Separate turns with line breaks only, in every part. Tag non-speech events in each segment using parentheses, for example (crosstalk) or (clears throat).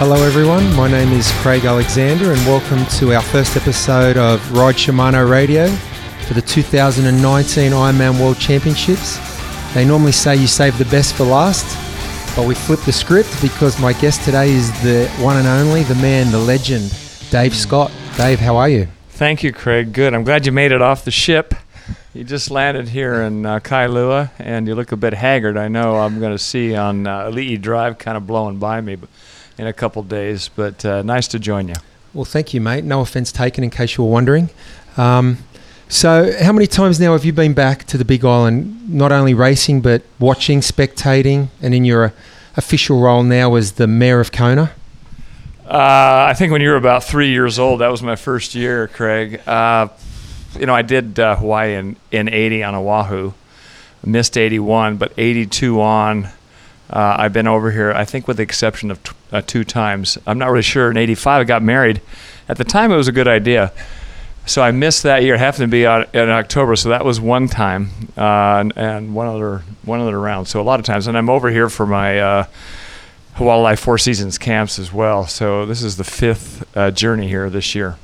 Hello, everyone. My name is Craig Alexander, and welcome to our first episode of Ride Shimano Radio for the 2019 Ironman World Championships. They normally say you save the best for last, but we flipped the script because my guest today is the one and only, the man, the legend, Dave Scott. Dave, how are you?
Thank you, Craig. Good. I'm glad you made it off the ship. You just landed here in uh, Kailua, and you look a bit haggard. I know I'm going to see on uh, Ali'i Drive kind of blowing by me in a couple days, but uh, nice to join you.
Well, thank you, mate. No offence taken, in case you were wondering. Um, so, how many times now have you been back to the Big Island, not only racing, but watching, spectating, and in your official role now as the Mayor of Kona?
Uh, I think when you were about three years old, that was my first year, Craig. Uh, you know, I did uh, Hawaii in, in 80 on Oahu, missed 81, but 82 on. Uh, I've been over here, I think, with the exception of t- uh, two times. I'm not really sure. In 85, I got married. At the time, it was a good idea. So I missed that year. It happened to be on, in October, so that was one time, uh, and, and, one other one other round. So a lot of times, and I'm over here for my uh, Wildlife Four Seasons camps as well. So this is the fifth uh, journey here this year.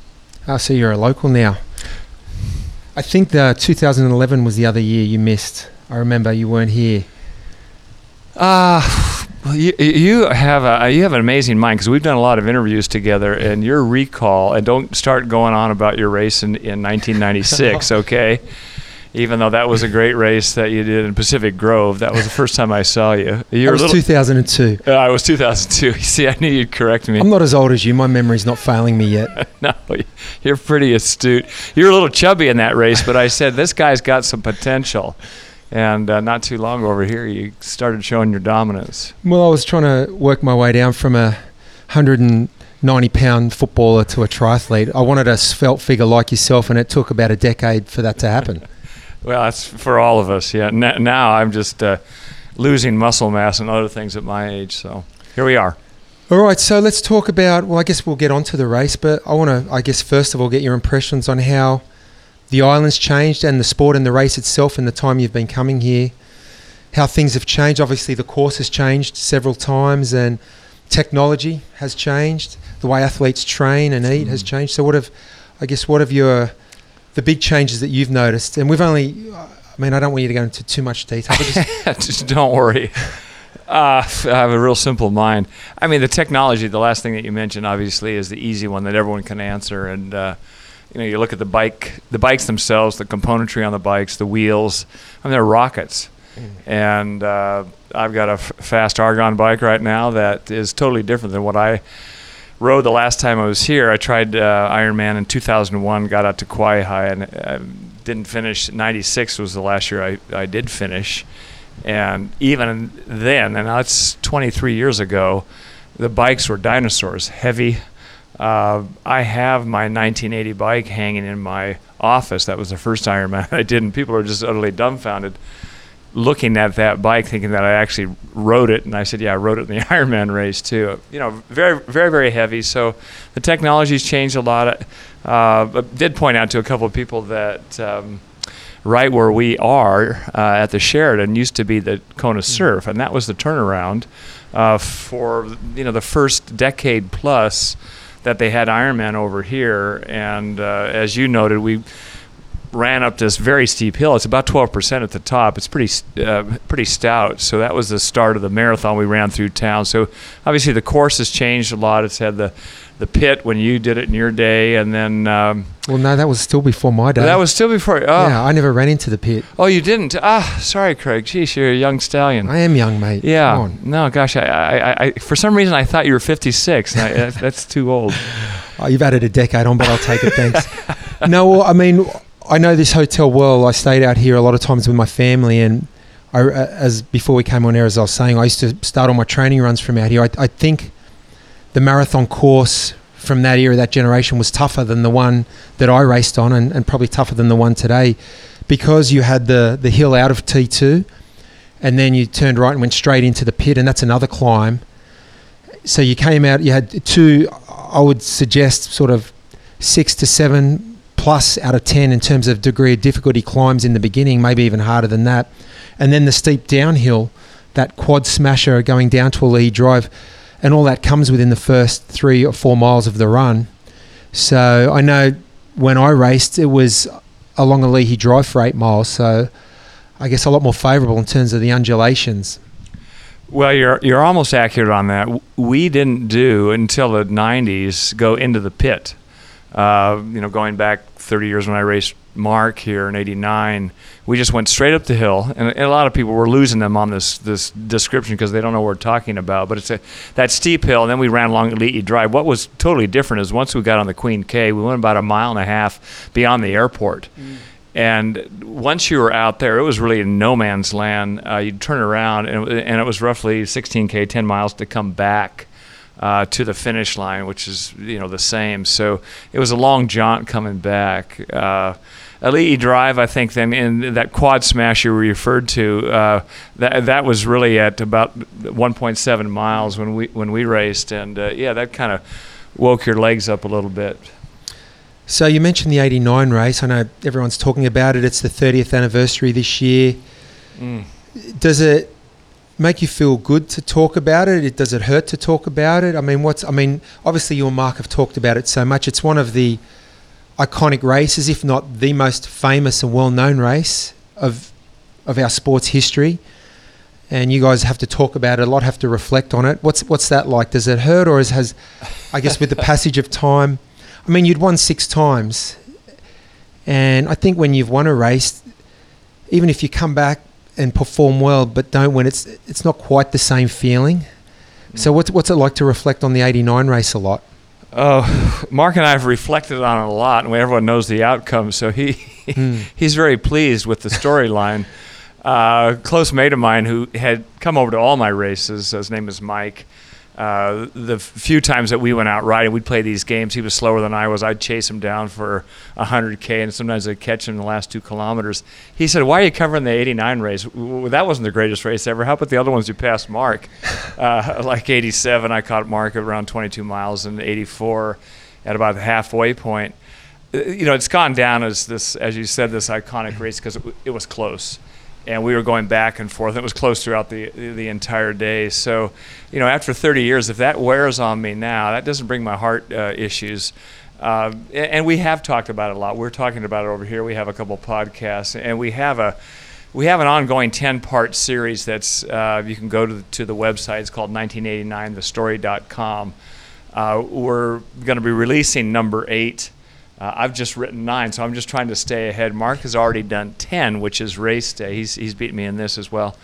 Oh, so you're a local now. I think the 2011 was the other year you missed. I remember you weren't here.
Uh, you, you have a you have an amazing mind because we've done a lot of interviews together, and your recall. And don't start going on about your race in, in 1996, (laughs) okay? Even though that was a great race that you did in Pacific Grove, that was the first time I saw you.
You was little, 2002.
Uh, I was 2002. (laughs) See, I knew you'd correct me.
I'm not as old as you. My memory's not failing me yet. (laughs)
no, you're pretty astute. You're a little chubby in that race, but I said this guy's got some potential. And uh, not too long over here, you started showing your dominance.
Well, I was trying to work my way down from a 190 pound footballer to a triathlete. I wanted a svelte figure like yourself, and it took about a decade for that to happen. (laughs)
well, that's for all of us. Yeah. N- now I'm just uh, losing muscle mass and other things at my age. So here we are.
All right, so let's talk about. Well, I guess we'll get on to the race, but I want to, I guess, first of all, get your impressions on how the island's changed and the sport and the race itself and the time you've been coming here, how things have changed. Obviously, the course has changed several times and technology has changed. The way athletes train and eat mm. has changed. So, what have, I guess, what have your, the big changes that you've noticed? And we've only, I mean, I don't want you to go into too much detail.
But just, (laughs) just don't worry. Uh, I have a real simple mind. I mean, the technology, the last thing that you mentioned, obviously, is the easy one that everyone can answer. And, uh, you know, you look at the bike, the bikes themselves, the componentry on the bikes, the wheels. I mean, they're rockets. Mm. And uh, I've got a f- fast Argon bike right now that is totally different than what I rode the last time I was here. I tried uh, Ironman in 2001, got out to Kawaihae, and uh, didn't finish. 96 was the last year I, I did finish. And even then, and that's 23 years ago, the bikes were dinosaurs, heavy, uh, I have my 1980 bike hanging in my office. That was the first Ironman I did, and people are just utterly dumbfounded looking at that bike, thinking that I actually rode it. And I said, "Yeah, I rode it in the (laughs) Ironman race too." You know, very, very, very heavy. So the technology's changed a lot. Uh, I did point out to a couple of people that. Um, right where we are uh, at the Sheraton used to be the Kona Surf, and that was the turnaround uh, for you know the first decade plus that they had Ironman over here, and uh, as you noted, we ran up this very steep hill. It's about 12% at the top. It's pretty uh, pretty stout. So that was the start of the marathon we ran through town. So obviously the course has changed a lot. It's had the the pit when you did it in your day, and then. Um,
well, no, that was still before my day.
That was still before. Oh.
Yeah, I never ran into the pit.
Oh, you didn't? Ah, sorry, Craig. Geez, you're a young stallion.
I am young, mate.
Yeah. No, gosh, I, I, I, for some reason I thought you were 56. I, (laughs) that's too old.
Oh, you've added a decade on, but I'll take it. Thanks. (laughs) no, well, I mean, I know this hotel well. I stayed out here a lot of times with my family, and I, as before we came on air, as I was saying, I used to start all my training runs from out here. I, I think the marathon course from that era, that generation, was tougher than the one that I raced on, and, and probably tougher than the one today, because you had the the hill out of T two, and then you turned right and went straight into the pit, and that's another climb. So you came out, you had two, I would suggest, sort of six to seven plus out of ten in terms of degree of difficulty climbs in the beginning, maybe even harder than that, and then the steep downhill, that quad smasher going down to Ali'i Drive and all that comes within the first three or four miles of the run. So I know when I raced, it was along Ali'i Drive for eight miles. So I guess a lot more favourable in terms of the undulations.
Well, you're you're almost accurate on that. We didn't do until the '90s go into the pit. Uh, you know, going back 30 years when I raced Mark here in '89, we just went straight up the hill, and, and, a lot of people were losing them on this this description because they don't know what we're talking about. But it's a that steep hill, and then we ran along Ali'i Drive. What was totally different is once we got on the Queen K, we went about a mile and a half beyond the airport. Mm and once you were out there, it was really in no man's land. Uh, you'd turn around, and, and, it was roughly 16k, 10 miles to come back uh, to the finish line, which is you know the same. So it was a long jaunt coming back. Uh, Ali'i Drive, I think, then in that quad smash you referred to, uh, that that was really at about 1.7 miles when we when we raced, and uh, yeah, that kind of woke your legs up a little bit.
So you mentioned the 89 race. I know everyone's talking about it. It's the 30th anniversary this year. Mm. Does it make you feel good to talk about it? Does it hurt to talk about it? I mean, what's I mean, obviously you and Mark have talked about it so much. It's one of the iconic races, if not the most famous and well-known race of of our sports history. And you guys have to talk about it a lot, have to reflect on it. What's what's that like? Does it hurt, or has, has I guess with the passage of time? I mean, you'd won six times, and I think when you've won a race, even if you come back and perform well but don't win, it's it's not quite the same feeling. So what's what's it like to reflect on the '89 race a lot?
Oh, (laughs) Mark and I have reflected on it a lot, and everyone knows the outcome. So he (laughs) mm. he's very pleased with the storyline. uh, close mate of mine who had come over to all my races. His name is Mike uh, the few times that we went out riding, we'd play these games. He was slower than I was. I'd chase him down for 100K, and sometimes I'd catch him in the last two kilometers. He said, Why are you covering the 89 race? That wasn't the greatest race ever. How about the other ones you passed Mark? (laughs) Uh, like 87, I caught Mark around 22 miles, and 84 at about the halfway point. Uh, you know, it's gone down as this, as you said, this iconic race because it, it was close and we were going back and forth. It was close throughout the the entire day. So, you know, after 30 years, if that wears on me now, that doesn't bring my heart uh, issues. Uh, and we have talked about it a lot. We're talking about it over here. We have a couple podcasts, and we have a we have an ongoing 10 part series that's uh, you can go to the, to the website. It's called 1989thestory.com. Uh, we're going to be releasing number eight uh, I've just written nine, so I'm just trying to stay ahead. Mark has already done ten, which is race day. He's he's beaten me in this as well.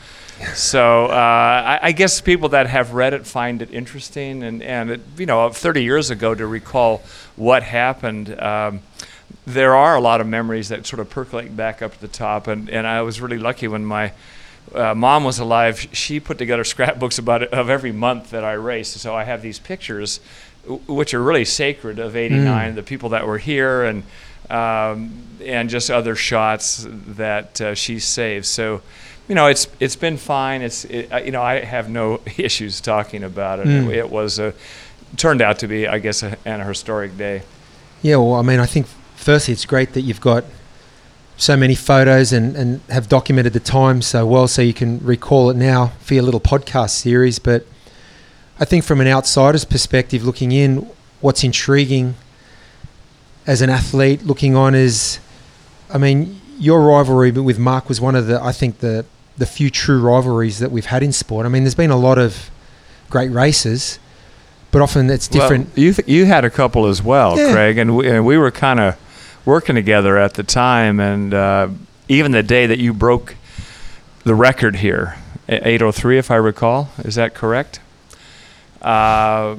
so uh, I, I, guess people that have read it find it interesting, and and it, you know, 30 years ago to recall what happened. Um, there are a lot of memories that sort of percolate back up to the top, and, and I was really lucky when my uh, mom was alive. She put together scrapbooks about it, of every month that I raced. So I have these pictures which are really sacred of '89. Mm. The people that were here and um, and just other shots that uh, she saved. So, you know, it's it's been fine. It's it, you know I have no (laughs) issues talking about it. Mm. It, it, was a turned out to be, I guess, a, an historic day.
Yeah, well, I mean, I think firstly it's great that you've got so many photos and, and have documented the time so well so you can recall it now for your little podcast series. But I think from an outsider's perspective, looking in, what's intriguing as an athlete looking on is, I mean, your rivalry with Mark was one of the, I think, the the few true rivalries that we've had in sport. I mean, there's been a lot of great races, but often it's different.
Well, you th- you had a couple as well, yeah. Craig, and we, and we were kind of working together at the time, and uh, even the day that you broke the record here, 803, if I recall, is that correct? Uh,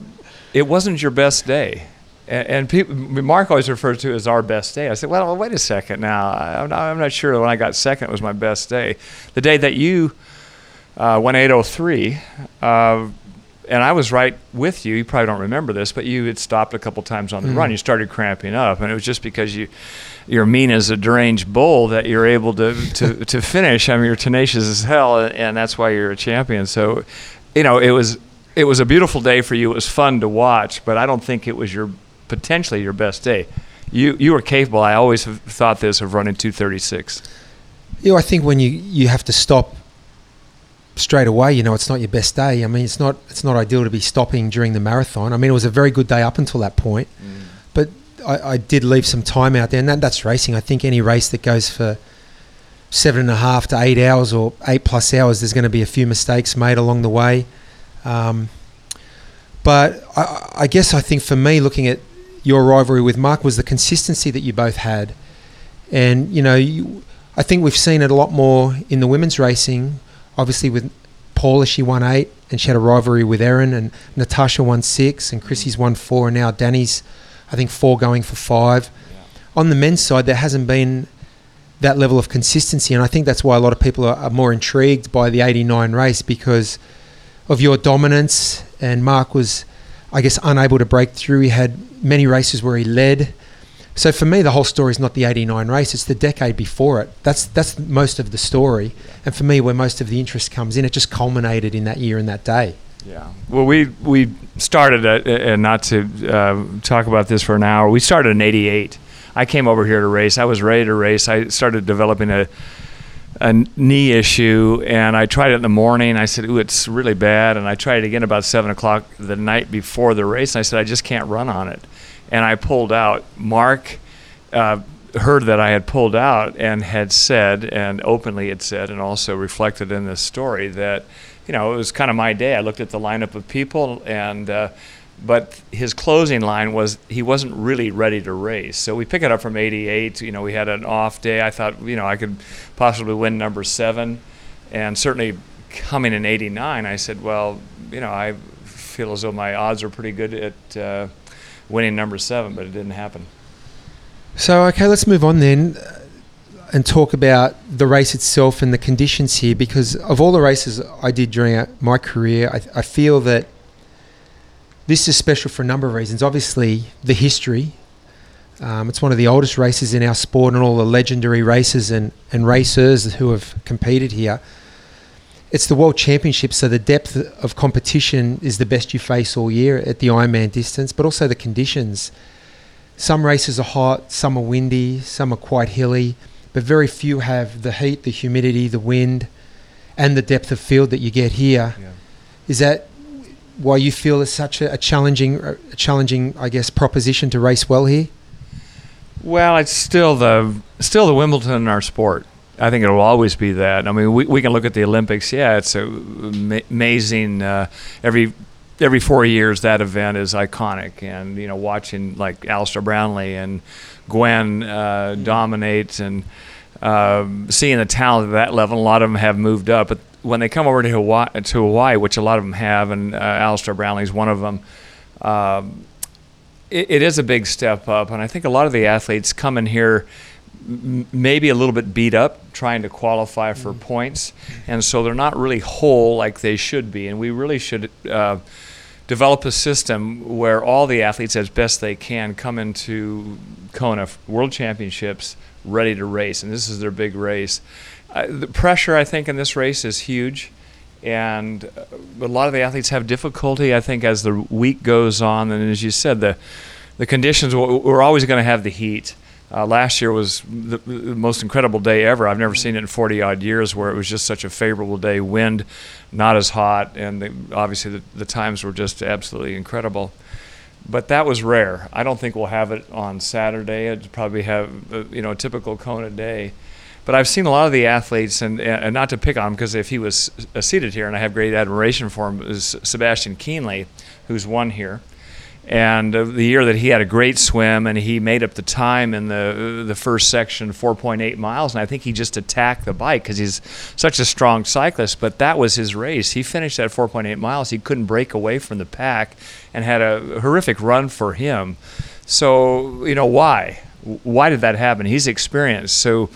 it wasn't your best day. And, and people, Mark always refers to it as our best day. I said, well, wait a second now. I'm not, I'm not sure when I got second was my best day. The day that you uh, went 803, uh, and I was right with you. You probably don't remember this, but you had stopped a couple times on the mm. run. You started cramping up, and it was just because you you're mean as a deranged bull that you're able to, to, to finish. I mean, you're tenacious as hell, and that's why you're a champion. So, you know, it was it was a beautiful day for you. It was fun to watch, but I don't think it was your potentially your best day. You you were capable. I always have thought this of running 236.
You know, I think when you you have to stop straight away, you know, it's not your best day. I mean, it's not it's not ideal to be stopping during the marathon. I mean, it was a very good day up until that point,
Mm.
but I, I did leave some time out there, and that, that's racing. I think any race that goes for seven and a half to eight hours or eight plus hours, there's going to be a few mistakes made along the way. Um, but I, I guess I think for me, looking at your rivalry with Mark, was the consistency that you both had, and you know, you, I think we've seen it a lot more in the women's racing. Obviously, with Paula, she won eight, and she had a rivalry with Erin, and Natasha won six, and Chrissy's won four, and now Danny's, I think, four going for five.
Yeah.
On the men's side, there hasn't been that level of consistency, and I think that's why a lot of people are, are more intrigued by the '89 race because of your dominance. And Mark was, I guess, unable to break through. He had many races where he led. So for me, the whole story is not the '89 race; it's the decade before it. That's that's most of the story, and for me, where most of the interest comes in, it just culminated in that year and that day.
Yeah. Well, we we started, and not to uh, talk about this for an hour. We started in '88. I came over here to race. I was ready to race. I started developing a a knee issue, and I tried it in the morning. I said, "Ooh, it's really bad." And I tried it again about seven o'clock the night before the race. And I said, "I just can't run on it," and I pulled out. Mark. Uh, heard that I had pulled out and had said, and openly had said, and also reflected in this story that, you know, it was kind of my day. I looked at the lineup of people, and uh, but his closing line was he wasn't really ready to race. So we pick it up from '88. You know, we had an off day. I thought, you know, I could possibly win number seven, and certainly coming in '89, I said, well, you know, I feel as though my odds are pretty good at uh, winning number seven, but it didn't happen.
So okay, let's move on then uh, and talk about the race itself and the conditions here. Because of all the races I did during uh, my career, I, I feel that this is special for a number of reasons. Obviously, the history. Um, it's one of the oldest races in our sport, and all the legendary races and, and racers who have competed here. It's the World Championship, so the depth of competition is the best you face all year at the Ironman distance, but also the conditions. Some races are hot, some are windy, some are quite hilly, but very few have the heat, the humidity, the wind, and the depth of field that you get here.
Yeah.
Is that why you feel it's such a, a challenging, a challenging, I guess, proposition to race well here?
Well, it's still the still the Wimbledon in our sport. I think it will always be that. I mean, we, we can look at the Olympics. Yeah, it's amazing. Uh, every every four years, that event is iconic, and you know, watching like Alistair Brownlee and Gwen uh, dominate, and um seeing the talent at that level. A lot of them have moved up, but when they come over to Hawaii, to Hawaii which a lot of them have, and uh, Alistair Brownlee's one of them. Um, it, it is a big step up, and I think a lot of the athletes come in here m- maybe a little bit beat up trying to qualify for points, and so they're not really whole like they should be. And we really should uh, develop a system where all the athletes, as best they can, come into Kona World Championships ready to race, and this is their big race. Uh, the pressure, I think, in this race is huge and uh, a lot of the athletes have difficulty. I think as the week goes on, and as you said, the the conditions we're always going to have the heat. Uh, last year was the, the most incredible day ever. I've never seen it in 40 odd years where it was just such a favorable day. Wind, not as hot, and the, obviously the, the times were just absolutely incredible. But that was rare. I don't think we'll have it on Saturday. It'd probably have uh, you know a typical Kona day. But I've seen a lot of the athletes, and, and not to pick on him, because if he was uh, seated here, and I have great admiration for him, is Sebastian Kienle, who's won here. And uh, the year that he had a great swim, and he made up the time in the the first section, 4.8 miles, and I think he just attacked the bike because he's such a strong cyclist. But that was his race. He finished at 4.8 miles. He couldn't break away from the pack, and had a horrific run for him. So you know why? Why did that happen? He's experienced. So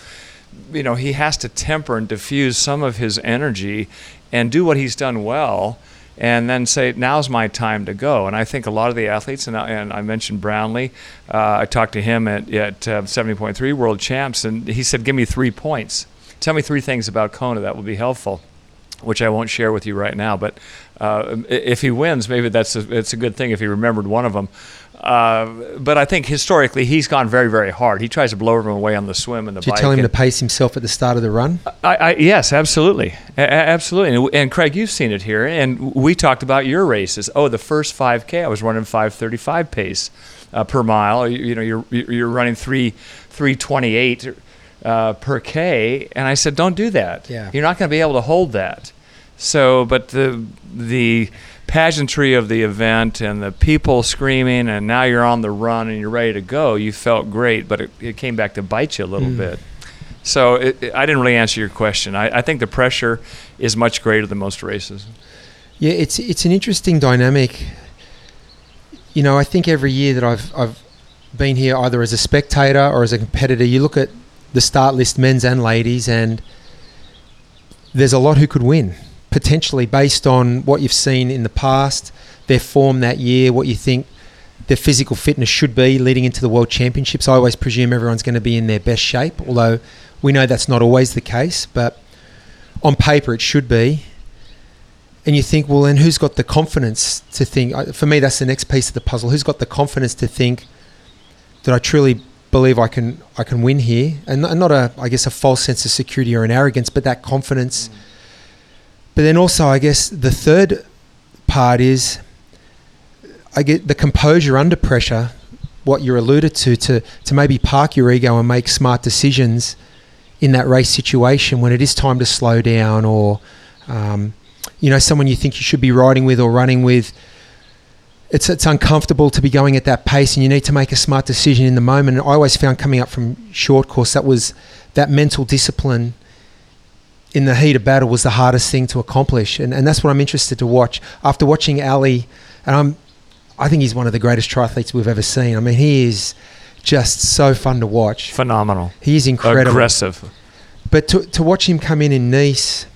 you know he has to temper and diffuse some of his energy and do what he's done well and then say now's my time to go and i think a lot of the athletes and i, and I mentioned brownlee uh, i talked to him at, at uh, 70.3 world champs and he said give me three points tell me three things about kona that will be helpful which I won't share with you right now. But uh, if he wins, maybe that's a, it's a good thing if he remembered one of them. Uh, but I think historically he's gone very, very hard. He tries to blow everyone away on the swim and the
Did you tell him to pace himself at the start of the run?
I, I, yes, absolutely, a- absolutely. And, and Craig, you've seen it here, and we talked about your races. Oh, the first 5K, I was running 5:35 pace uh, per mile. You, you know, you're you're running three 328 uh, per k, and I said, don't do that.
Yeah.
You're not going to be able to hold that. So, but the the pageantry of the event and the people screaming, and now you're on the run and you're ready to go. You felt great, but it, it came back to bite you a little
Mm.
bit. So it, it- I didn't really answer your question. I, I think the pressure is much greater than most races.
Yeah, it's it's an interesting dynamic. You know, I think every year that I've I've been here either as a spectator or as a competitor, you look at the start list, men's and ladies, and there's a lot who could win potentially based on what you've seen in the past, their form that year, what you think their physical fitness should be leading into the World Championships. I always presume everyone's going to be in their best shape, although we know that's not always the case, but on paper it should be and you think, well, then who's got the confidence to think? Uh, for me, that's the next piece of the puzzle. Who's got the confidence to think that I truly believe I can I can win here, and not, a I guess a false sense of security or an arrogance, but that confidence. Mm. But then also, I guess the third part is I get the composure under pressure. What you're alluded to, to to maybe park your ego and make smart decisions in that race situation when it is time to slow down or um, you know someone you think you should be riding with or running with it's it's uncomfortable to be going at that pace and you need to make a smart decision in the moment and I always found coming up from short course that was that mental discipline in the heat of battle was the hardest thing to accomplish. And, and that's what I'm interested to watch. After watching Ali and I'm I think he's one of the greatest triathletes we've ever seen. I mean he is just so fun to watch.
Phenomenal,
he is incredible.
Aggressive.
but to, to watch him come in in Nice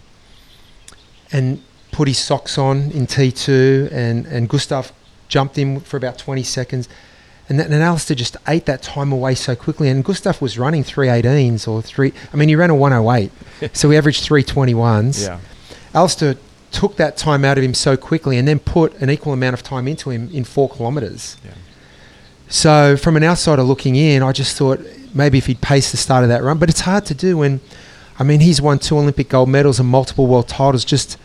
and put his socks on in T2 and, and Gustav jumped him for about 20 seconds and, then and Alistair just ate that time away so quickly and Gustav was running 318s or 3 I mean he ran a 108 (laughs) so he averaged 321s
Yeah,
Alistair took that time out of him so quickly and then put an equal amount of time into him in 4 kilometres
Yeah.
so from an outsider looking in, I just thought maybe if he'd pace the start of that run, but it's hard to do when, I mean, he's won two Olympic gold medals and multiple world titles just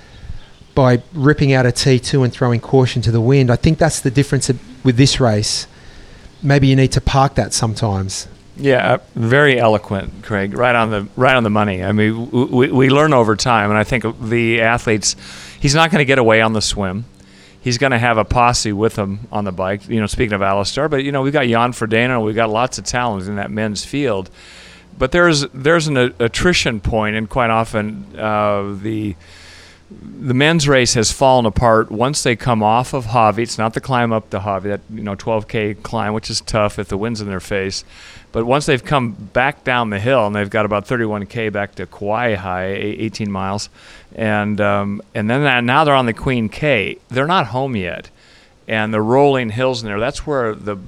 by ripping out a T2 and throwing caution to the wind. I think that's the difference with this race. Maybe you need to park that sometimes.
yeah, uh, very eloquent, Craig. Right on the right on the money. I mean, we, we learn over time, and I think the athletes, he's not going to get away on the swim. He's going to have a posse with him on the bike. You know, speaking of Alistair, but you know, we've got Jan Frodeno, we've got lots of talent in that men's field. But there's there's an attrition point, and quite often uh, the the men's race has fallen apart once they come off of Hawi. It's not the climb up the Hawi, that you know 12k climb, which is tough if the wind's in their face. But once they've come back down the hill and they've got about 31k back to Kawaihae, 18 miles, and um, and then that, now they're on the Queen K. They're not home yet, and the rolling hills in there. That's where the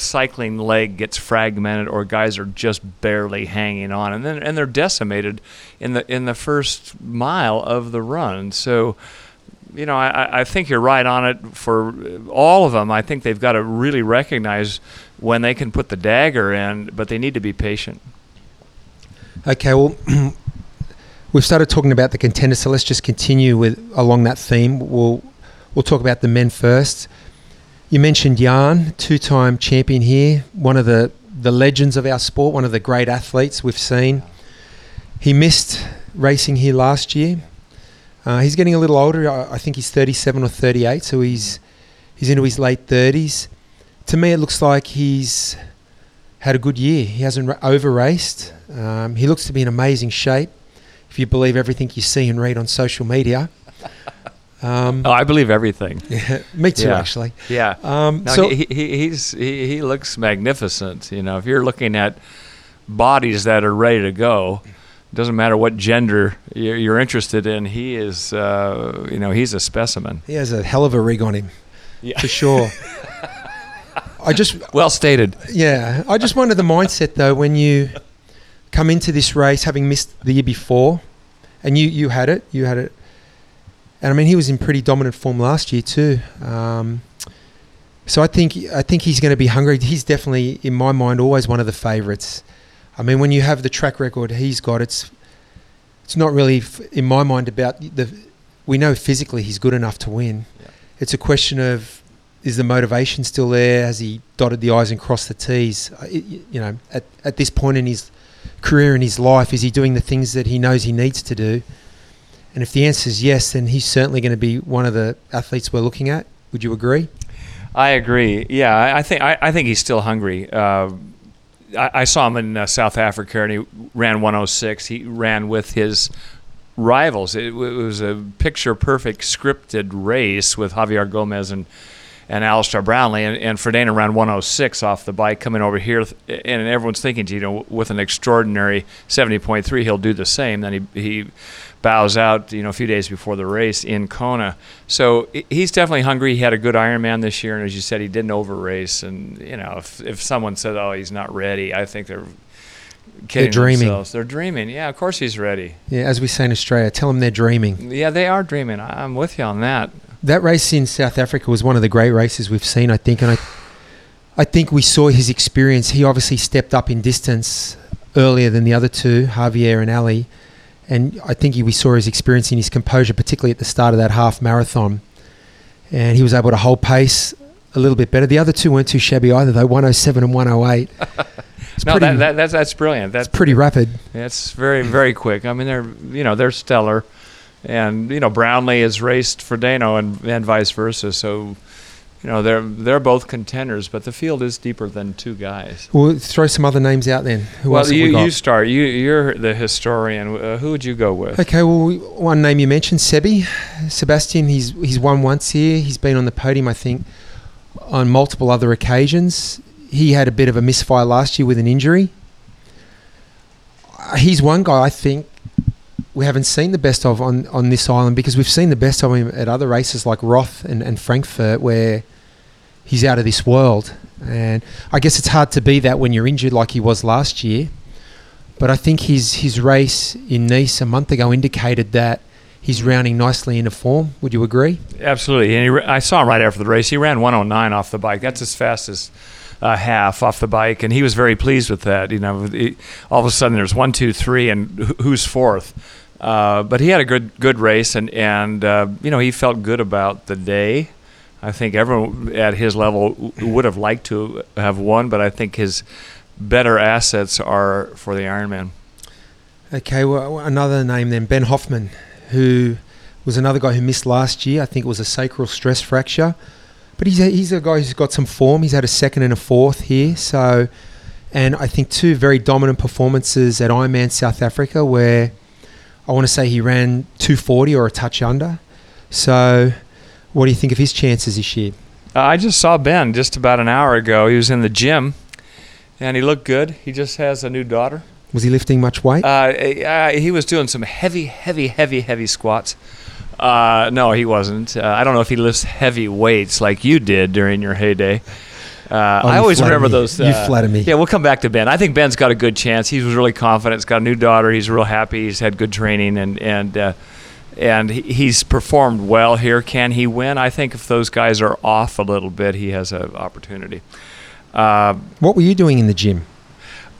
cycling leg gets fragmented or guys are just barely hanging on and then and they're decimated in the in the first mile of the run so you know I, I think you're right on it for all of them I think they've got to really recognize when they can put the dagger in but they need to be patient
Okay, well, (clears throat) we've started talking about the contenders, so let's just continue with along that theme. We'll we'll talk about the men first. You mentioned Jan, two-time champion here, one of the the legends of our sport, one of the great athletes we've seen. He missed racing here last year. Uh, he's getting a little older. I, I think he's 37 or 38, so he's he's into his late 30s. To me, it looks like he's had a good year. He hasn't ra- over raced. Um, he looks to be in amazing shape, if you believe everything you see and read on social media. Um,
oh I believe everything (laughs) Yeah,
me too,
Yeah.
actually.
yeah
Um,
No,
so
he, he, he's he, he looks magnificent. You know, if you're looking at bodies that are ready to go, doesn't matter what gender you're, you're interested in. He is, uh, you know, he's a specimen.
he has a hell of a rig on him,
Yeah.
for sure. (laughs) I just,
Well stated.
yeah, I just wonder the mindset though when you come into this race having missed the year before, and you you had it, you had it. And I mean he was in pretty dominant form last year too. Um, so I think I think he's going to be hungry. He's definitely, in my mind, always one of the favourites. I mean, when you have the track record he's got, it's it's not really, f- in my mind, about the. We know physically he's good enough to win.
Yeah.
It's a question of is the motivation still there? Has he dotted the i's and crossed the t's? It- you know, at at this point in his career in his life, is he doing the things that he knows he needs to do? And if the answer is yes, then he's certainly going to be one of the athletes we're looking at. Would you agree?
I agree. Yeah, I, think I, I think he's still hungry. Uh, I, I saw him in uh, South Africa, and he ran 106. He ran with his rivals. It, it was a picture-perfect scripted race with Javier Gomez and and Alistair Brownlee, and, and Frodeno ran 106 off the bike coming over here, and everyone's thinking, you know, with an extraordinary 70.3, he'll do the same. Then he he bows out, you know, a few days before the race in Kona. So he's definitely hungry. He had a good Ironman this year, and as you said, he didn't over race. And you know, if if someone said, "Oh, he's not ready," I think they're kidding
dreaming.
themselves. They're dreaming. Yeah, of course he's ready.
Yeah, as we say in Australia, tell them they're dreaming.
Yeah, they are dreaming. I'm with you on that.
That race in South Africa was one of the great races we've seen, I think, and I, I think we saw his experience. He obviously stepped up in distance earlier than the other two, Javier and Ali, and I think he, we saw his experience in his composure, particularly at the start of that half marathon, and he was able to hold pace a little bit better. The other two weren't too shabby either, though 107 and 108. (laughs) It's
no,
pretty,
that, that, that's that's brilliant. That's
it's pretty rapid.
That's very very quick. I mean, they're you know they're stellar, and you know Brownlee has raced Frodeno and and vice versa. So, you know they're they're both contenders, but the field is deeper than two guys.
We'll throw some other names out then. Who
well, you
we
you start. You you're the historian. Uh, who would you go with?
Okay, well, one name you mentioned, Sebi, Sebastian. He's he's won once here. He's been on the podium, I think, on multiple other occasions. He had a bit of a misfire last year with an injury. Uh, He's one guy I think we haven't seen the best of on, on this island because we've seen the best of him at other races like Roth and, and Frankfurt where he's out of this world. And I guess it's hard to be that when you're injured like he was last year. But I think his his race in Nice a month ago indicated that he's rounding nicely into form. Would you agree?
Absolutely. And he, I saw him right after the race. He ran 109 off the bike. That's as fast as uh, half off the bike, and he was very pleased with that. You know, all of a sudden there's one, two, three, and who's fourth? Uh, but he had a good good race, and and uh, you know he felt good about the day. I think everyone at his level would have liked to have won, but I think his better assets are for the Ironman.
Okay, well, another name then, Ben Hoffman, who was another guy who missed last year. I think it was a sacral stress fracture. But he's a, he's a guy who's got some form. He's had a second and a fourth here. So, and I think two very dominant performances at Ironman South Africa, where I want to say he ran 240 or a touch under. So, what do you think of his chances this year?
Uh, I just saw Ben just about an hour ago. He was in the gym, and he looked good. He just has a new daughter.
Was he lifting much weight?
Uh, uh, he was doing some heavy, heavy, heavy, heavy squats. Uh, no, he wasn't. Uh, I don't know if he lifts heavy weights like you did during your heyday. Uh, I
Oh, you
always remember
me.
those.
You
uh,
flatter me.
Yeah, we'll come back to Ben. I think Ben's got a good chance. He was really confident. He's got a new daughter. He's real happy. He's had good training and and uh, and he's performed well here. Can he win? I think if those guys are off a little bit, he has an opportunity. Uh,
what were you doing in the gym?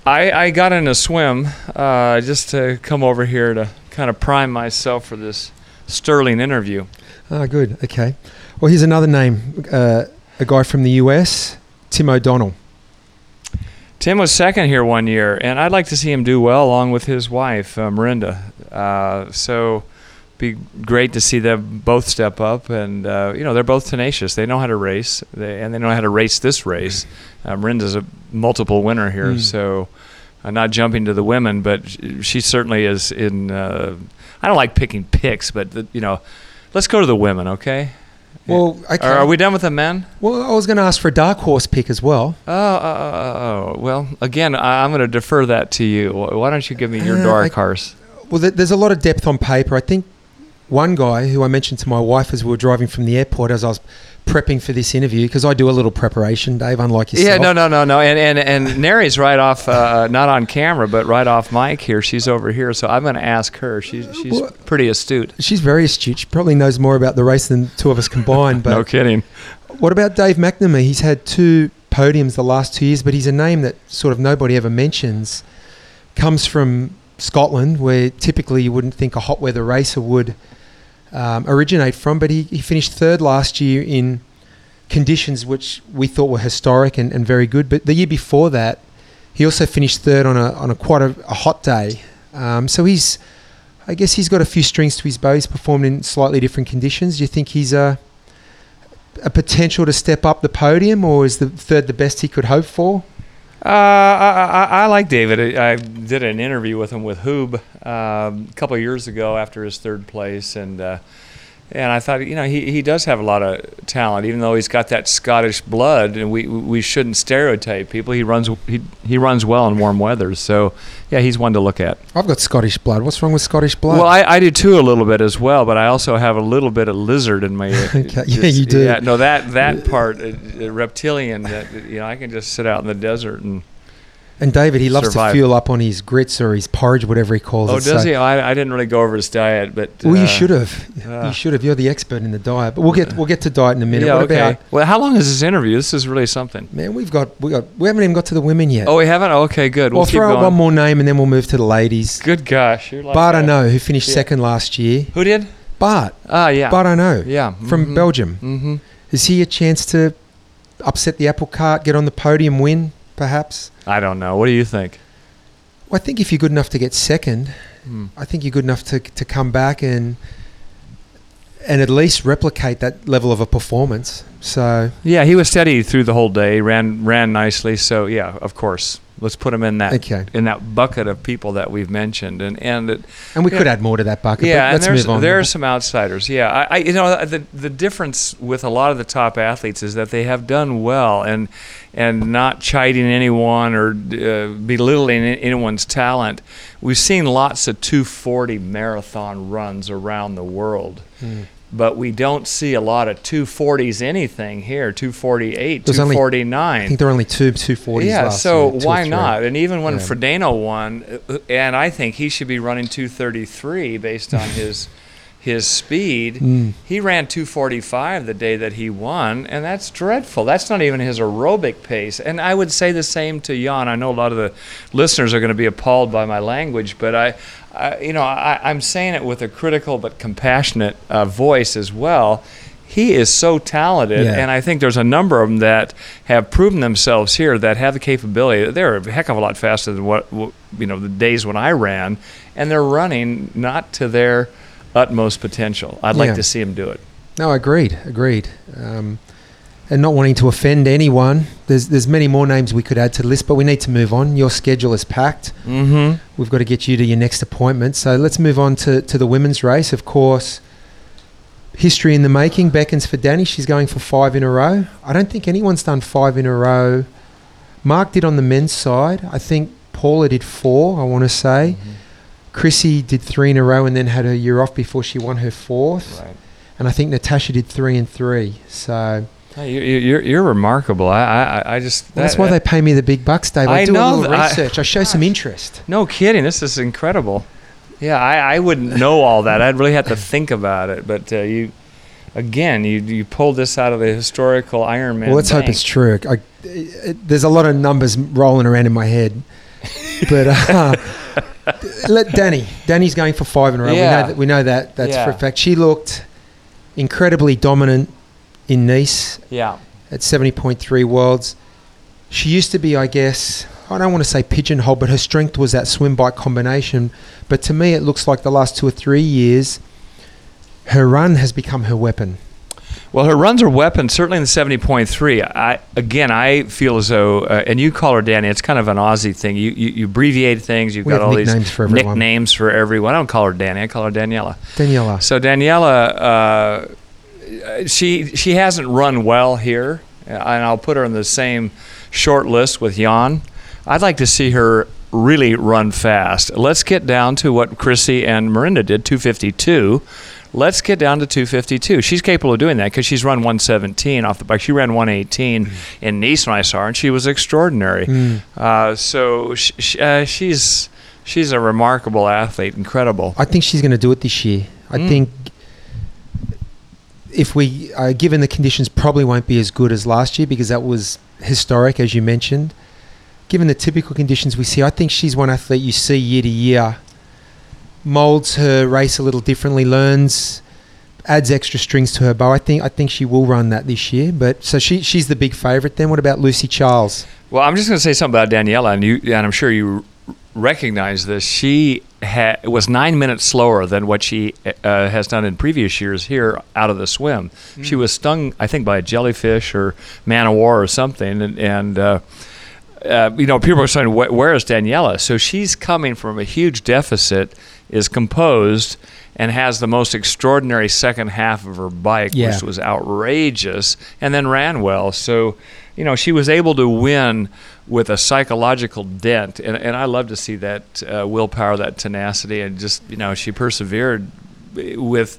I, I got in a swim uh, just to come over here to kind of prime myself for this sterling interview.
Ah, good. Okay. Well, here's another name. Uh, a guy from the US, Tim O'Donnell.
Tim was second here one year, and I'd like to see him do well along with his wife, uh, Mirinda. Uh, so, be great to see them both step up, and uh, you know they're both tenacious. They know how to race, they, and they know how to race this race. Uh, Mirinda's a multiple winner here,
Mm.
so uh, not jumping to the women, but sh- she certainly is in. I don't like picking picks, but the, you know, let's go to the women, okay?
Well, okay.
Are, are we done with the men?
Well, I was going to ask for a dark horse pick as well.
Oh, oh, oh, oh, well, again, I, I'm going to defer that to you. Why don't you give me your
Uh,
dark
I-
horse?
Well, there's a lot of depth on paper. I think one guy who I mentioned to my wife as we were driving from the airport, as I was prepping for this interview because I do a little preparation, Dave, unlike yourself.
Yeah, no, no, no, no. And and and Neri's right off, uh, not on camera, but right off mic here. She's over here, so I'm going to ask her. She's she's
Well-
pretty astute.
She's very astute. She probably knows more about the race than two of us combined. (laughs) But
no kidding.
what about Dave McNamee? He's had two podiums the last two years, but he's a name that sort of nobody ever mentions. Comes from Scotland, where typically you wouldn't think a hot weather racer would um, originate from. But he, he finished third last year in conditions which we thought were historic and, and very good. But the year before that, he also finished third on a on a quite a, a hot day. Um, so he's, I guess he's got a few strings to his bow. He's performed in slightly different conditions. Do you think he's a a potential to step up the podium, or is the third the best he could hope for?
Uh, I, I, I like David. I, I did an interview with him with Hoob um, a couple years ago after his third place, and uh, and I thought, you know, he, he does have a lot of talent, even though he's got that Scottish blood, and we we shouldn't stereotype people. He runs he, he runs well in warm weather, so yeah, he's one to look at.
I've got Scottish blood. What's wrong with Scottish blood?
Well, I, I do too a little bit as well, but I also have a little bit of lizard in my. (laughs)
Okay, yeah, you do.
Yeah, no, that that part, uh, uh, reptilian. That you know, I can just sit out in the desert and.
And David, he loves
survive.
to fuel up on his grits or his porridge, whatever he calls
Oh,
it.
Oh, does
so-
he? I, I didn't really go over his diet, but.
Well, you
uh,
should have.
uh,
you should have. You're the expert in the diet. But we'll get we'll get to diet in a minute.
Yeah,
what
okay.
about
well, how long is this interview? This is really something.
man? We've got we got we haven't even got to the women yet.
Oh, we haven't. Okay, good. We'll keep
throw out one more name and then we'll move to the ladies.
Good gosh, you're like.
Bart
uh,
know who finished
yeah.
second last year.
Who did?
Bart.
Ah, yeah.
Bart know
Yeah.
from Belgium.
Mm-hmm.
Is he a chance to upset the apple cart, get on the podium, win, perhaps?
I don't know. What do you think?
Well, I think if you're good enough to get second,
Hmm.
I think you're good enough to, to come back and and at least replicate that level of a performance. So
Yeah, he was steady through the whole day. ran ran nicely. So yeah, of course. Let's put him in that
okay,
in that bucket of people that we've mentioned, and and it,
and we could add more to that bucket.
yeah,
but
and
let's
there's
move on.
there are some outsiders. Yeah, I, I you know the the difference with a lot of the top athletes is that they have done well and and not chiding anyone or uh, belittling anyone's talent. We've seen lots of 240 marathon runs around the world.
Hmm.
But we don't see a lot of 240s anything here. 248,
There's only-
249.
I think there are only two two forties.
Yeah,
last
so
year,
why not? And even when
Yeah.
Won, uh, and I think he should be running 233 based on his his speed.
Mm.
He ran 245 the day that he won, and that's dreadful. That's not even his aerobic pace. And I would say the same to Jan. I know a lot of the listeners are going to be appalled by my language, but I, I you know, I, I'm saying it with a critical but compassionate uh, voice as well. He is so talented,
Yeah.
and I think there's a number of them that have proven themselves here that have the capability. They're a heck of a lot faster than what what, you know the days when I ran, and they're running not to their utmost potential. I'd
Yeah.
like to see him do it.
No, agreed, agreed. Um, and not wanting to offend anyone, there's there's many more names we could add to the list, but we need to move on. Your schedule is packed.
Mm-hmm.
We've got to get you to your next appointment. So let's move on to, to the women's race. Of course, history in the making beckons for Danny. She's going for five in a row. I don't think anyone's done five in a row. Mark did on the men's side. I think Paula did four, I want to say. Chrissy did three in a row and then had her year off before she won her fourth.
Right.
And I think Natasha did three and three. So
Hey, you- you- You're, you're remarkable. I, I, I just.
that's
that-
why they pay me the big bucks, Dave. I,
I
do a little
that- I-
research. I, show some interest.
No kidding. This is incredible. Yeah, I, I wouldn't know all that. I'd really have to think about it. But uh, you, again, you you pulled this out of the historical Iron Man.
Well, let's hope it's true. I, it, there's a lot of numbers rolling around in my head, but uh, (laughs) let Danny. Danny's going for five in a row. We know that. We know that. That's for a fact. She looked incredibly dominant in Nice
Yeah.
at 70.3 worlds. She used to be, I guess, I don't want to say pigeonhole, but her strength was that swim bike combination. But to me, it looks like the last two or three years, her run has become her weapon.
Well, her runs are weapons, certainly in the 70.3. I, again, I feel as though, uh, and you call her Danny, it's kind of an Aussie thing. You, you, you abbreviate things. You've
We
got all these
nicknames for everyone.
nicknames for everyone. I don't call her Danny, I call her Daniela.
Daniela.
So Daniela, uh, she she hasn't run well here, and I'll put her in the same short list with Jan. I'd like to see her really run fast. Let's get down to what Chrissy and Mirinda did, 252. Let's get down to 252. She's capable of doing that because she's run 117 off the bike. She ran 118 in Nice when I saw her, and she was extraordinary.
Mm.
Uh, so sh- sh- uh, she's she's a remarkable athlete, incredible.
I think she's going to do it this year. I
Mm.
think if we, uh, given the conditions, probably won't be as good as last year because that was historic, as you mentioned. Given the typical conditions we see, I think she's one athlete you see year to year, molds her race a little differently, learns, adds extra strings to her bow. I think I think she will run that this year. But so she she's the big favourite. Then what about Lucy Charles?
Well, I'm just going to say something about Daniela, and you, and I'm sure you recognize this. She ha- was nine minutes slower than what she uh, has done in previous years here out of the swim. She was stung, I think, by a jellyfish or man of war or something, and. and uh, uh, you know, people are saying, "Where is Daniela?" So she's coming from a huge deficit, is composed, and has the most extraordinary second half of her bike,
Yeah.
which was outrageous, and then ran well. So, you know, she was able to win with a psychological dent, and, and I love to see that uh, willpower, that tenacity, and just you know, she persevered with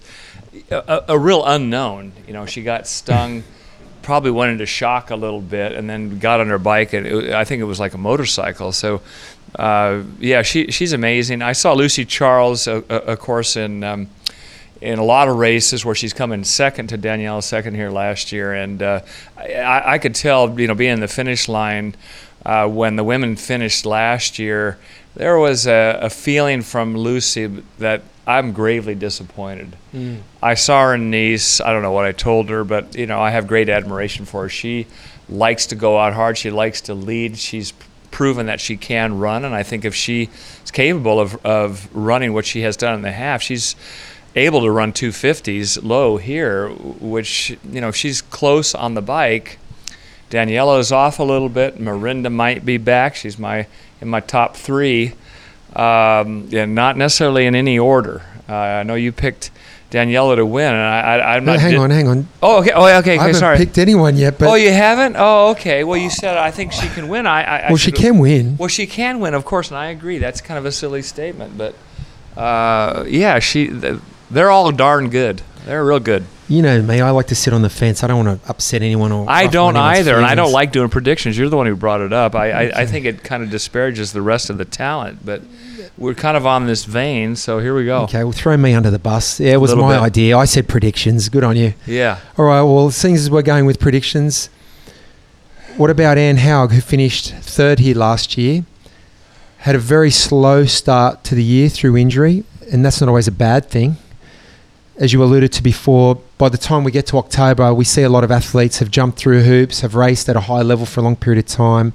a, a real unknown. You know, she got stung. (laughs) Probably went into shock a little bit, and then got on her bike, and it, I think it was like a motorcycle. So, uh, yeah, she she's amazing. I saw Lucy Charles, uh, uh, of course, in um, in a lot of races where she's coming second to Danielle second here last year, and uh, I, I could tell, you know, being in the finish line uh, when the women finished last year, there was a, a feeling from Lucy that I'm gravely disappointed. I saw her in Nice. I don't know what I told her, but you know, I have great admiration for her. She likes to go out hard. She likes to lead. She's proven that she can run, and I think if she is capable of, of running what she has done in the half, she's able to run 250s low here, which you know, if she's close on the bike. Daniela is off a little bit. Mirinda might be back. She's my in my top three, um, and not necessarily in any order. Uh, I know you picked Daniela to win, and I, I, I'm
No,
not.
hang
di-
on, hang on.
Oh, okay. Oh, okay.
I
okay
haven't
sorry.
picked anyone yet, but
oh, you haven't? Oh, okay. Well, you said I think she can win. I, I I
well, she can win.
Well, she can win, of course, and I agree. That's kind of a silly statement, but uh, yeah, she. They're all darn good. They're real good.
You know me, I like to sit on the fence. I don't want to upset anyone or.
I don't either, and I don't like doing predictions. You're the one who brought it up. I, I, I think it kind of disparages the rest of the talent, but we're kind of on this vein, so here we go.
Okay, well, throw me under the bus. Yeah, it was my
bit.
idea. I said predictions. Good on you.
Yeah.
All right, well, seeing as we're going with predictions, what about Anne Haug, who finished third here last year? Had a very slow start to the year through injury, and that's not always a bad thing. As you alluded to before, by the time we get to October, we see a lot of athletes have jumped through hoops, have raced at a high level for a long period of time,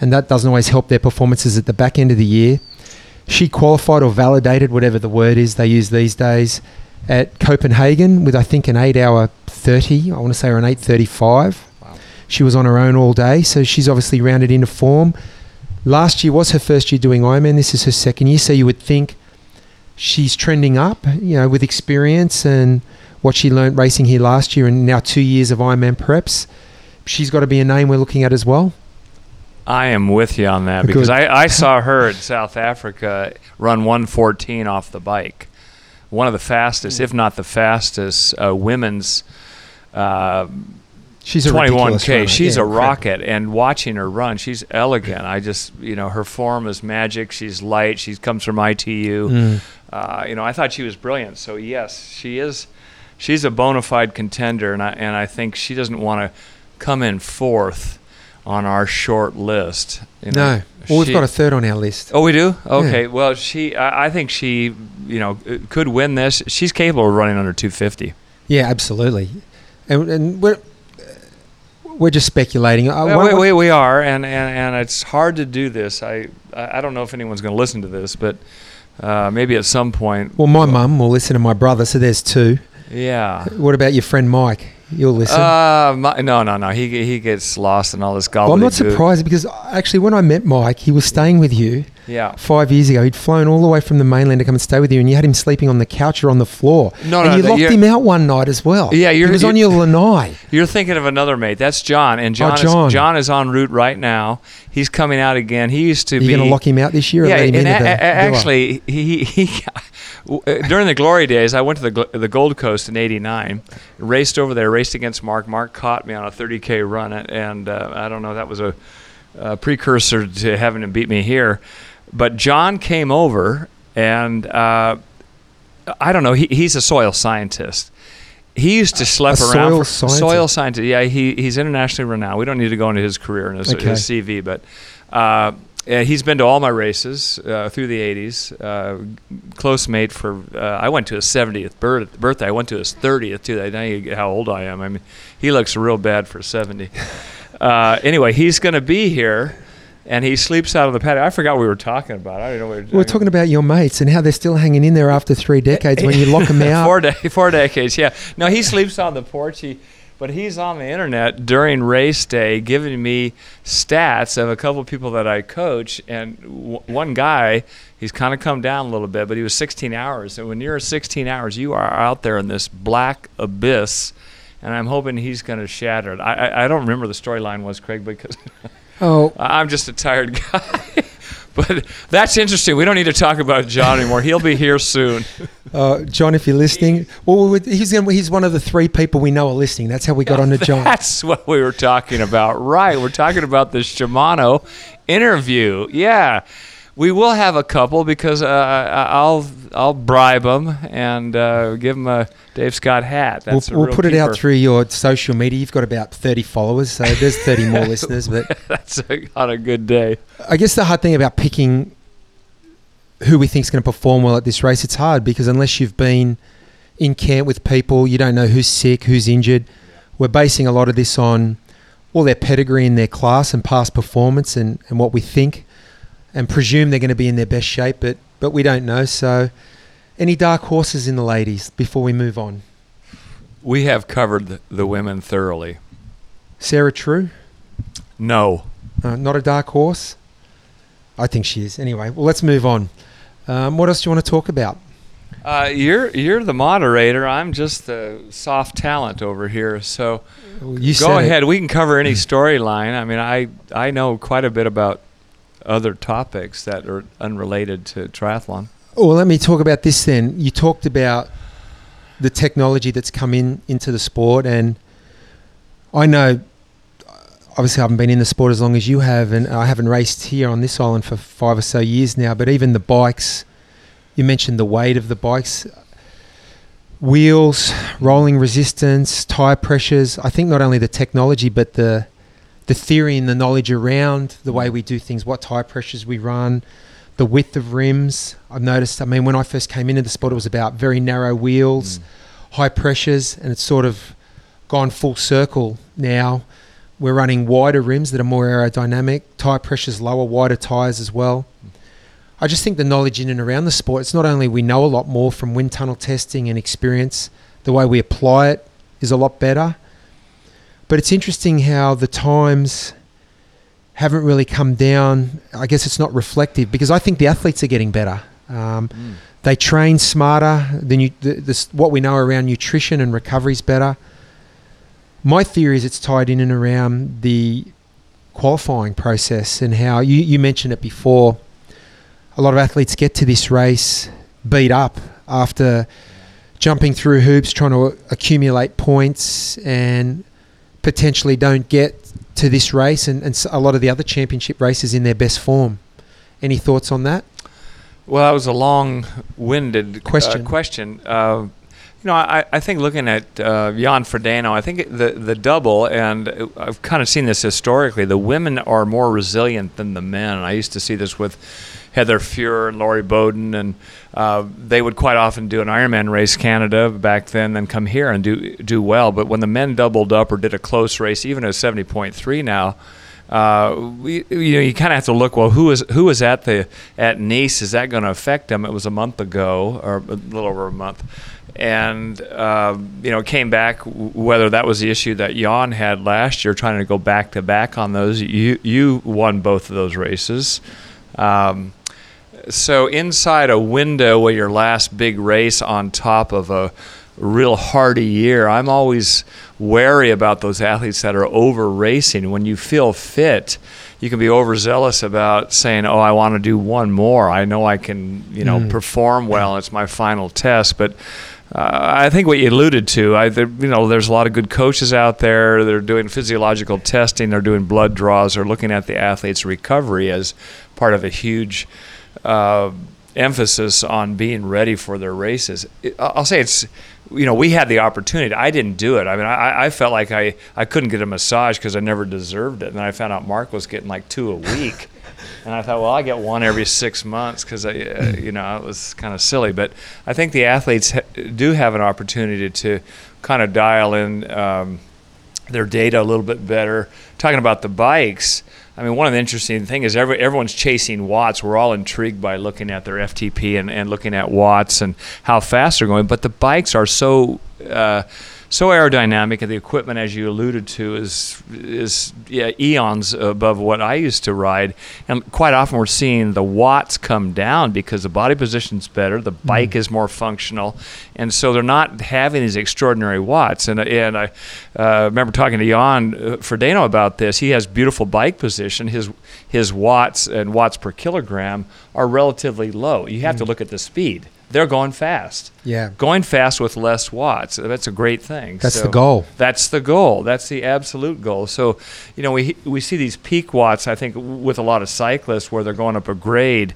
and that doesn't always help their performances at the back end of the year. She qualified or validated, whatever the word is they use these days, at Copenhagen with I think an eight hour thirty. I want to say or an eight thirty five.
Wow.
She was on her own all day, so she's obviously rounded into form. Last year was her first year doing Ironman. This is her second year, so you would think she's trending up. You know, with experience and what she learnt racing here last year, and now two years of Ironman preps. She's got to be a name we're looking at as well.
I am with you on that because I, I saw her in South Africa run 114 off the bike. One of the fastest, if not the fastest, uh, women's uh,
She's a ridiculous
21k. She's
Yeah,
a
incredible.
rocket, and watching her run, she's elegant. I just, you know, her form is magic. She's light. She comes from ITU.
Mm.
Uh, you know, I thought she was brilliant. So yes, she is. She's a bona fide contender, and I and I think she doesn't want to come in fourth on our short list. You know,
No, well, we've got a third on our list.
Oh, we do. Okay. Well, she. I, I think she. You know, could win this. She's capable of running under 250.
Yeah, absolutely. And, and we're we're just speculating. Uh,
Well, we, we, we are, and, and, and it's hard to do this. I I don't know if anyone's going to listen to this, but uh, maybe at some point.
well, my mum will listen to my brother, so there's two.
Yeah.
What about your friend Mike? You'll listen.
Uh, my, no, no, no. He he gets lost in all this gobbledygook.
well, I'm not surprised because actually, when I met Mike, he was staying with you
Yeah.
five years ago. He'd flown all the way from the mainland to come and stay with you, and you had him sleeping on the couch or on the floor.
No,
and
no,
you locked him out one night as well.
Yeah, you're-
he was on your lanai.
You're thinking of another mate. That's John, and John,
Oh, John.
Is, John is en route right now. He's coming out again. He used to
Are you
be.
going to lock him out this year? Or
yeah, and a- a- actually, he, he, he (laughs) during the glory days, I went to the the Gold Coast in '89, raced over there, raced against Mark. Mark caught me on a 30k run, and uh, I don't know that was a, a precursor to having him beat me here. But John came over, and uh, I don't know. He, he's a soil scientist. He used to schlep
A
around
soil
for
scientist?
soil scientist. Yeah, he, he's internationally renowned. We don't need to go into his career and his,
Okay.
his CV, but uh, yeah, he's been to all my races uh, through the 80s. Uh, close mate for, uh, I went to his 70th birth, birthday. I went to his 30th, too. I know you get how old I am. I mean, he looks real bad for 70. (laughs) uh, anyway, he's going to be here, and he sleeps out on the patio. I forgot what we were talking about. I don't know what we were
We We're talking about your mates and how they're still hanging in there after three decades when you lock (laughs) them out.
four, de- four decades, yeah. No, he sleeps on the porch. He, but he's on the internet during race day giving me stats of a couple of people that I coach. And w- one guy, he's kind of come down a little bit, but he was 16 hours. And when you're 16 hours, you are out there in this black abyss. And I'm hoping he's going to shatter it. I, I, I don't remember the storyline was, Craig, because
Oh, (laughs)
I'm just a tired (laughs) guy. (laughs) but that's interesting. We don't need to talk about John anymore. He'll be here soon. (laughs)
uh, John, if you're listening, well, he's he's one of the three people we know are listening. That's how we got (laughs) on to John.
That's what we were talking about. Right. We're talking about the Shimano interview. Yeah. We will have a couple because uh, I'll I'll bribe them and uh, give them a Dave Scott hat.
We'll,
That's a
we'll
real
put it out through your social media. You've got about 30 followers, so there's 30 more (laughs) listeners. But (laughs)
That's a, on a good day.
I guess the hard thing about picking who we think is going to perform well at this race, it's hard because unless you've been in camp with people, you don't know who's sick, who's injured. We're basing a lot of this on all their pedigree in their class and past performance and, and what we think and presume they're going to be in their best shape, but, but we don't know. So, any dark horses in the ladies before we move on?
We have covered the, the women thoroughly.
Sarah True,
No.
uh, not a dark horse. I think she is. Anyway, well, let's move on. Um, what else do you want to talk about?
Uh, you're you're the moderator. I'm just the soft talent over here. So
You
Go
said it.
ahead. We can cover any (clears throat) storyline. I mean, I I know quite a bit about other topics that are unrelated to triathlon.
Oh, well, let me talk about this then. You talked about the technology that's come in into the sport, and I know, obviously, I haven't been in the sport as long as you have, and I haven't raced here on this island for five or so years now. But even the bikes, you mentioned the weight of the bikes, wheels, rolling resistance, tire pressures. I think not only the technology, but the the theory and the knowledge around the way we do things, what tire pressures we run, the width of rims. I've noticed. I mean, when I first came into the sport, it was about very narrow wheels, mm. high pressures, and it's sort of gone full circle now. We're running wider rims that are more aerodynamic, tire pressures lower, wider tires as well. I just think the knowledge in and around the sport, it's not only we know a lot more from wind tunnel testing and experience, the way we apply it is a lot better. But it's interesting how the times haven't really come down. I guess it's not reflective because I think the athletes are getting better. Um, they train smarter. The, nu- the, this, what we know around nutrition and recovery is better. My theory is it's tied in and around the qualifying process and how you, you mentioned it before. A lot of athletes get to this race beat up after jumping through hoops, trying to accumulate points, and potentially don't get to this race and, and a lot of the other championship races in their best form. Any thoughts on that?
Well, that was a long-winded
Question.
Uh, question. Uh, you know, I, I think looking at uh, Jan Frodeno, I think the the double, and I've kind of seen this historically. The women are more resilient than the men. I used to see this with Heather Fuhr and Lori Bowden, and uh, they would quite often do an Ironman race Canada back then, then come here and do do well. But when the men doubled up or did a close race, even at seventy point three now, uh, we, you know, you kind of have to look. Well, who is who was at the at Nice? Is that going to affect them? It was a month ago, or a little over a month, and uh, you know, came back. Whether that was the issue that Jan had last year, trying to go back to back on those. You you won both of those races. Um, so inside a window where your last big race on top of a real hardy year, I'm always wary about those athletes that are over racing. When you feel fit, you can be overzealous about saying, "Oh, I want to do one more. I know I can, you know, mm. perform well. It's my final test." But uh, I think what you alluded to, I, there, you know, there's a lot of good coaches out there. They're doing physiological testing. They're doing blood draws. They're looking at the athlete's recovery as part of a huge uh, emphasis on being ready for their races. I'll say it's, you know, we had the opportunity. I didn't do it. I mean, I, I felt like I, I couldn't get a massage because I never deserved it. And then I found out Mark was getting like two a week. (laughs) and I thought, well, I get one every six months because, uh, you know, it was kind of silly. But I think the athletes ha- do have an opportunity to kind of dial in um, their data a little bit better. Talking about the bikes, I mean, one of the interesting things is every, everyone's chasing watts. We're all intrigued by looking at their FTP and, and looking at watts and how fast they're going. But the bikes are so uh, so aerodynamic, and the equipment, as you alluded to, is is yeah, eons above what I used to ride. And quite often, we're seeing the watts come down because the body position's better, the mm-hmm. bike mm. is more functional, and so they're not having these extraordinary watts. And and I uh, remember talking to Jan uh, Frodeno about this. He has beautiful bike position. His his watts and watts per kilogram are relatively low. You have mm. to look at the speed they're going fast.
Yeah.
Going fast with less watts. That's a great thing.
That's so the goal.
That's the goal. That's the absolute goal. So, you know, we we see these peak watts, I think, with a lot of cyclists where they're going up a grade,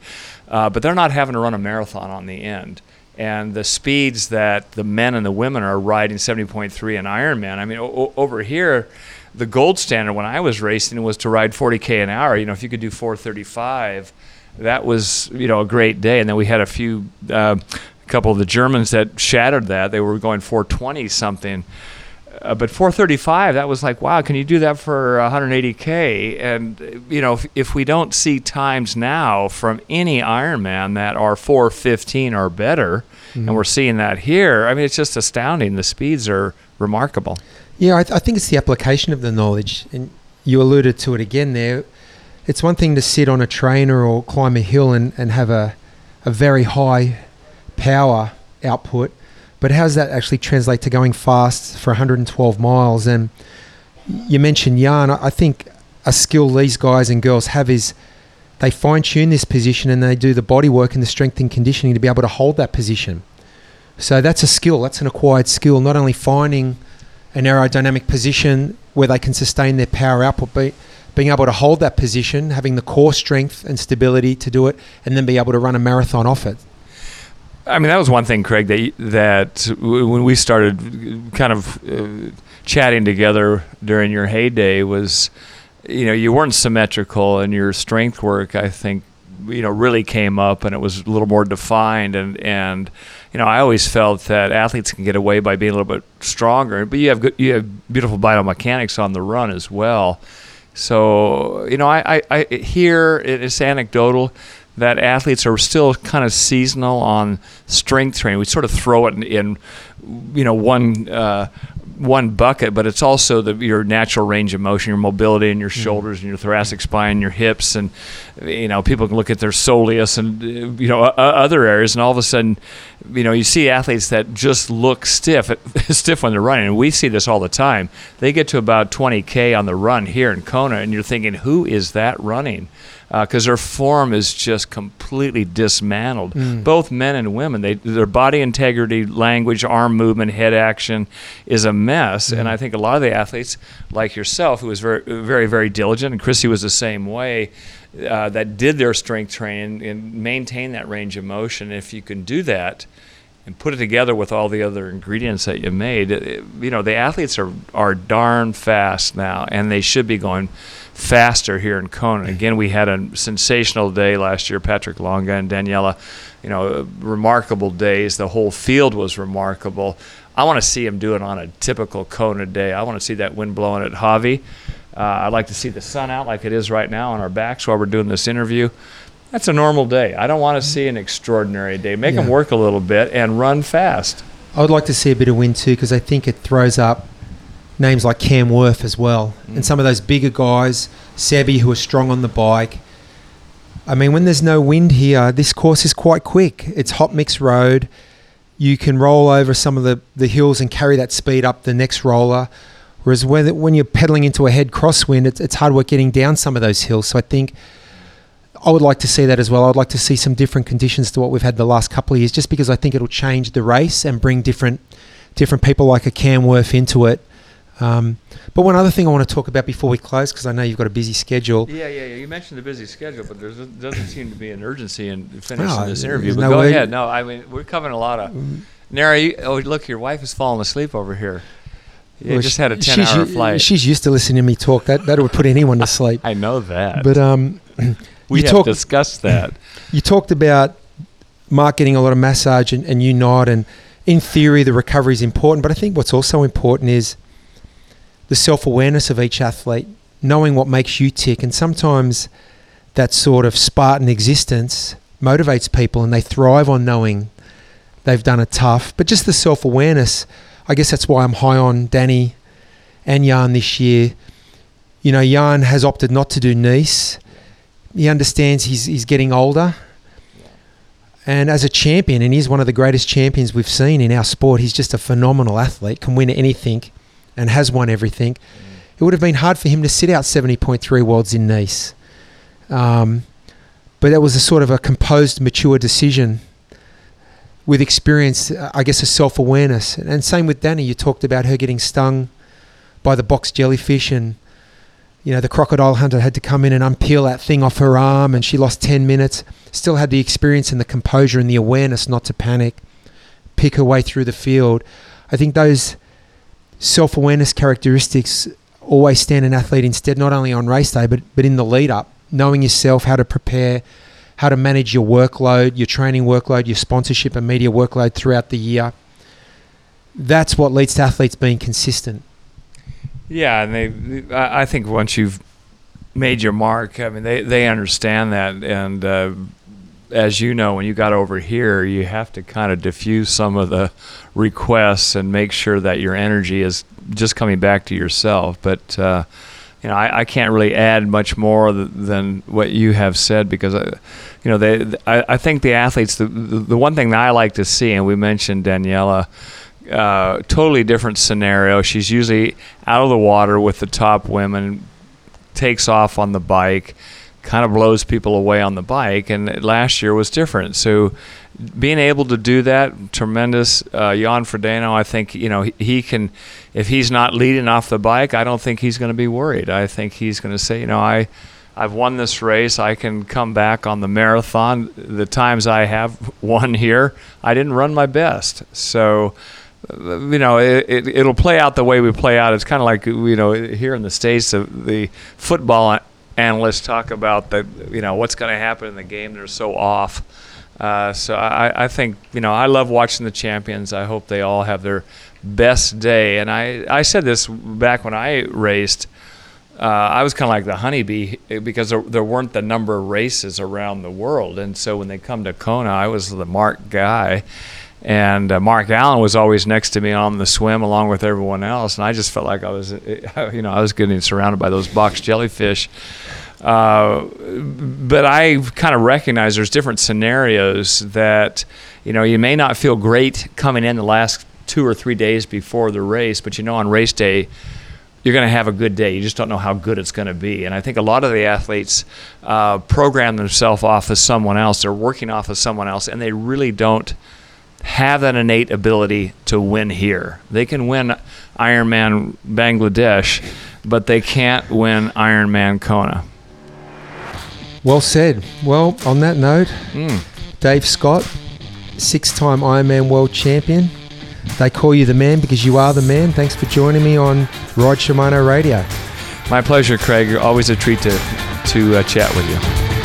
uh, but they're not having to run a marathon on the end. And the speeds that the men and the women are riding 70.3 in Ironman, I mean, o- over here, the gold standard when I was racing was to ride 40K an hour. You know, if you could do 435, that was you know a great day. And then we had a few, uh, a couple of the Germans that shattered that. They were going 420 something. Uh, but 435, that was like, wow, can you do that for 180K? And, you know, if, if we don't see times now from any Ironman that are 415 or better, mm-hmm. and we're seeing that here, I mean, it's just astounding. The speeds are remarkable.
Yeah, I, th- I think it's the application of the knowledge. And you alluded to it again there it's one thing to sit on a trainer or climb a hill and, and have a, a very high power output, but how does that actually translate to going fast for 112 miles? And you mentioned Jan. I think a skill these guys and girls have is they fine tune this position and they do the body work and the strength and conditioning to be able to hold that position. So that's a skill, that's an acquired skill, not only finding an aerodynamic position where they can sustain their power output, but being able to hold that position, having the core strength and stability to do it, and then be able to run a marathon off it.
I mean, that was one thing, Craig, that that when we started kind of uh, chatting together during your heyday was, you know, you weren't symmetrical, and your strength work, I think, you know, really came up, and it was a little more defined, and and you know, I always felt that athletes can get away by being a little bit stronger, but you have good, you have beautiful biomechanics on the run as well. So, you know, I, I, I hear it's anecdotal that athletes are still kind of seasonal on strength training. We sort of throw it in, in you know, one uh, one bucket, but it's also the, your natural range of motion, your mobility in your mm-hmm. shoulders and your thoracic spine, and your hips, and you know people can look at their soleus and you know other areas, and all of a sudden, you know you see athletes that just look stiff, (laughs) stiff when they're running, and we see this all the time. They get to about 20k on the run here in Kona, and you're thinking, who is that running? Because uh, their form is just completely dismantled. Mm. Both men and women, they, their body integrity, language, arm movement, head action is a mess. Mm. And I think a lot of the athletes, like yourself, who was very, very, very diligent, and Chrissy was the same way, uh, that did their strength training and maintain that range of motion. If you can do that, and put it together with all the other ingredients that you made, it, you know, the athletes are, are darn fast now, and they should be going faster here in Kona. Again, we had a sensational day last year. Patrick Lange and Daniela, you know, remarkable days. The whole field was remarkable. I want to see him do it on a typical Kona day. I want to see that wind blowing at Hawi. Uh, I'd like to see the sun out like it is right now on our backs while we're doing this interview. That's a normal day. I don't want to see an extraordinary day. Make them work a little bit and run fast.
I would like to see a bit of wind too because I think it throws up names like Cam Wurf as well
Mm.
and some of those bigger guys, Sebi, who are strong on the bike. I mean, when there's no wind here, this course is quite quick. It's hot mix road. You can roll over some of the, the hills and carry that speed up the next roller. Whereas when, when you're pedaling into a head crosswind, it's, it's hard work getting down some of those hills. So I think I would like to see that as well. I'd like to see some different conditions to what we've had the last couple of years, just because I think it'll change the race and bring different different people like a Cam Wurf into it. Um, but one other thing I want to talk about before we close, because I know you've got a busy schedule.
Yeah, yeah, yeah. You mentioned the busy schedule, but there doesn't seem to be an urgency in finishing
No,
this interview. But
no
go
way-
ahead. No, I mean we're covering a lot of. Nara, you, oh look, your wife is falling asleep over here. You
Well,
just had a
she's
ten-hour flight.
She's used to listening to me talk. That that would put anyone to (laughs) sleep.
I know that.
But um, (clears throat)
we have
talk-
discussed that. (clears throat)
you talked about Mark getting a lot of massage and, and you not, and in theory the recovery is important. But I think what's also important is the self awareness of each athlete, knowing what makes you tick, and sometimes that sort of Spartan existence motivates people, and they thrive on knowing they've done it tough. But just the self awareness, I guess that's why I'm high on Danny and Jan this year. You know, Jan has opted not to do Nice. He understands he's he's getting older. And as a champion, and he's one of the greatest champions we've seen in our sport, he's just a phenomenal athlete, can win anything and has won everything. It would have been hard for him to sit out 70.3 worlds in Nice. Um, but that was a sort of a composed, mature decision with experience, uh, I guess, a self awareness. And same with Danny. You talked about her getting stung by the box jellyfish, and you know the crocodile hunter had to come in and unpeel that thing off her arm, and she lost ten minutes. Still had the experience and the composure and the awareness not to panic, pick her way through the field. I think those self awareness characteristics always stand an athlete instead, not only on race day, but but in the lead up, knowing yourself, how to prepare, how to manage your workload, your training workload, your sponsorship and media workload throughout the year. That's what leads to athletes being consistent.
Yeah, and they. I think once you've made your mark, I mean, they they understand that, and uh, as you know, when you got over here, you have to kind of diffuse some of the requests and make sure that your energy is just coming back to yourself. But uh, you know, I, I can't really add much more th- than what you have said because, uh, you know, they. I, I think the athletes. The, the the one thing that I like to see, and we mentioned Daniela uh, totally different scenario. She's usually out of the water with the top women, takes off on the bike, kind of blows people away on the bike. And last year was different. So being able to do that, tremendous. Uh, Jan Frodeno, I think you know he, he can. If he's not leading off the bike, I don't think he's going to be worried. I think he's going to say, you know, I. I've won this race. I can come back on the marathon. The times I have (laughs) won here, I didn't run my best. So, uh, you know, it, it, it'll play out the way we play out. It's kind of like, you know, here in the States, the, the football analysts talk about the, you know, what's going to happen in the game. They're so off. Uh, so I, I think, you know, I love watching the champions. I hope they all have their best day. And I, I said this back when I raced. Uh, I was kind of like the honeybee because there, there, weren't the number of races around the world. And so when they come to Kona, I was the Mark guy. And uh, Mark Allen was always next to me on the swim along with everyone else. And I just felt like I was, (laughs) you know, I was getting surrounded by those box jellyfish. Uh, but I kind of recognize there's different scenarios that, you know, you may not feel great coming in the last two or three days before the race, but you know, on race day, you're going to have a good day. You just don't know how good it's going to be. And I think a lot of the athletes uh, program themselves off of someone else. They're working off of someone else, and they really don't have that innate ability to win here. They can win Ironman Bangladesh, but they can't win Ironman Kona.
Well said. Well, on that note,
Mm.
Dave Scott, six time Ironman world champion. They call you the man because you are the man. Thanks for joining me on Rod Shimano Radio.
My pleasure, Craig. Always a treat to, to uh, chat with you.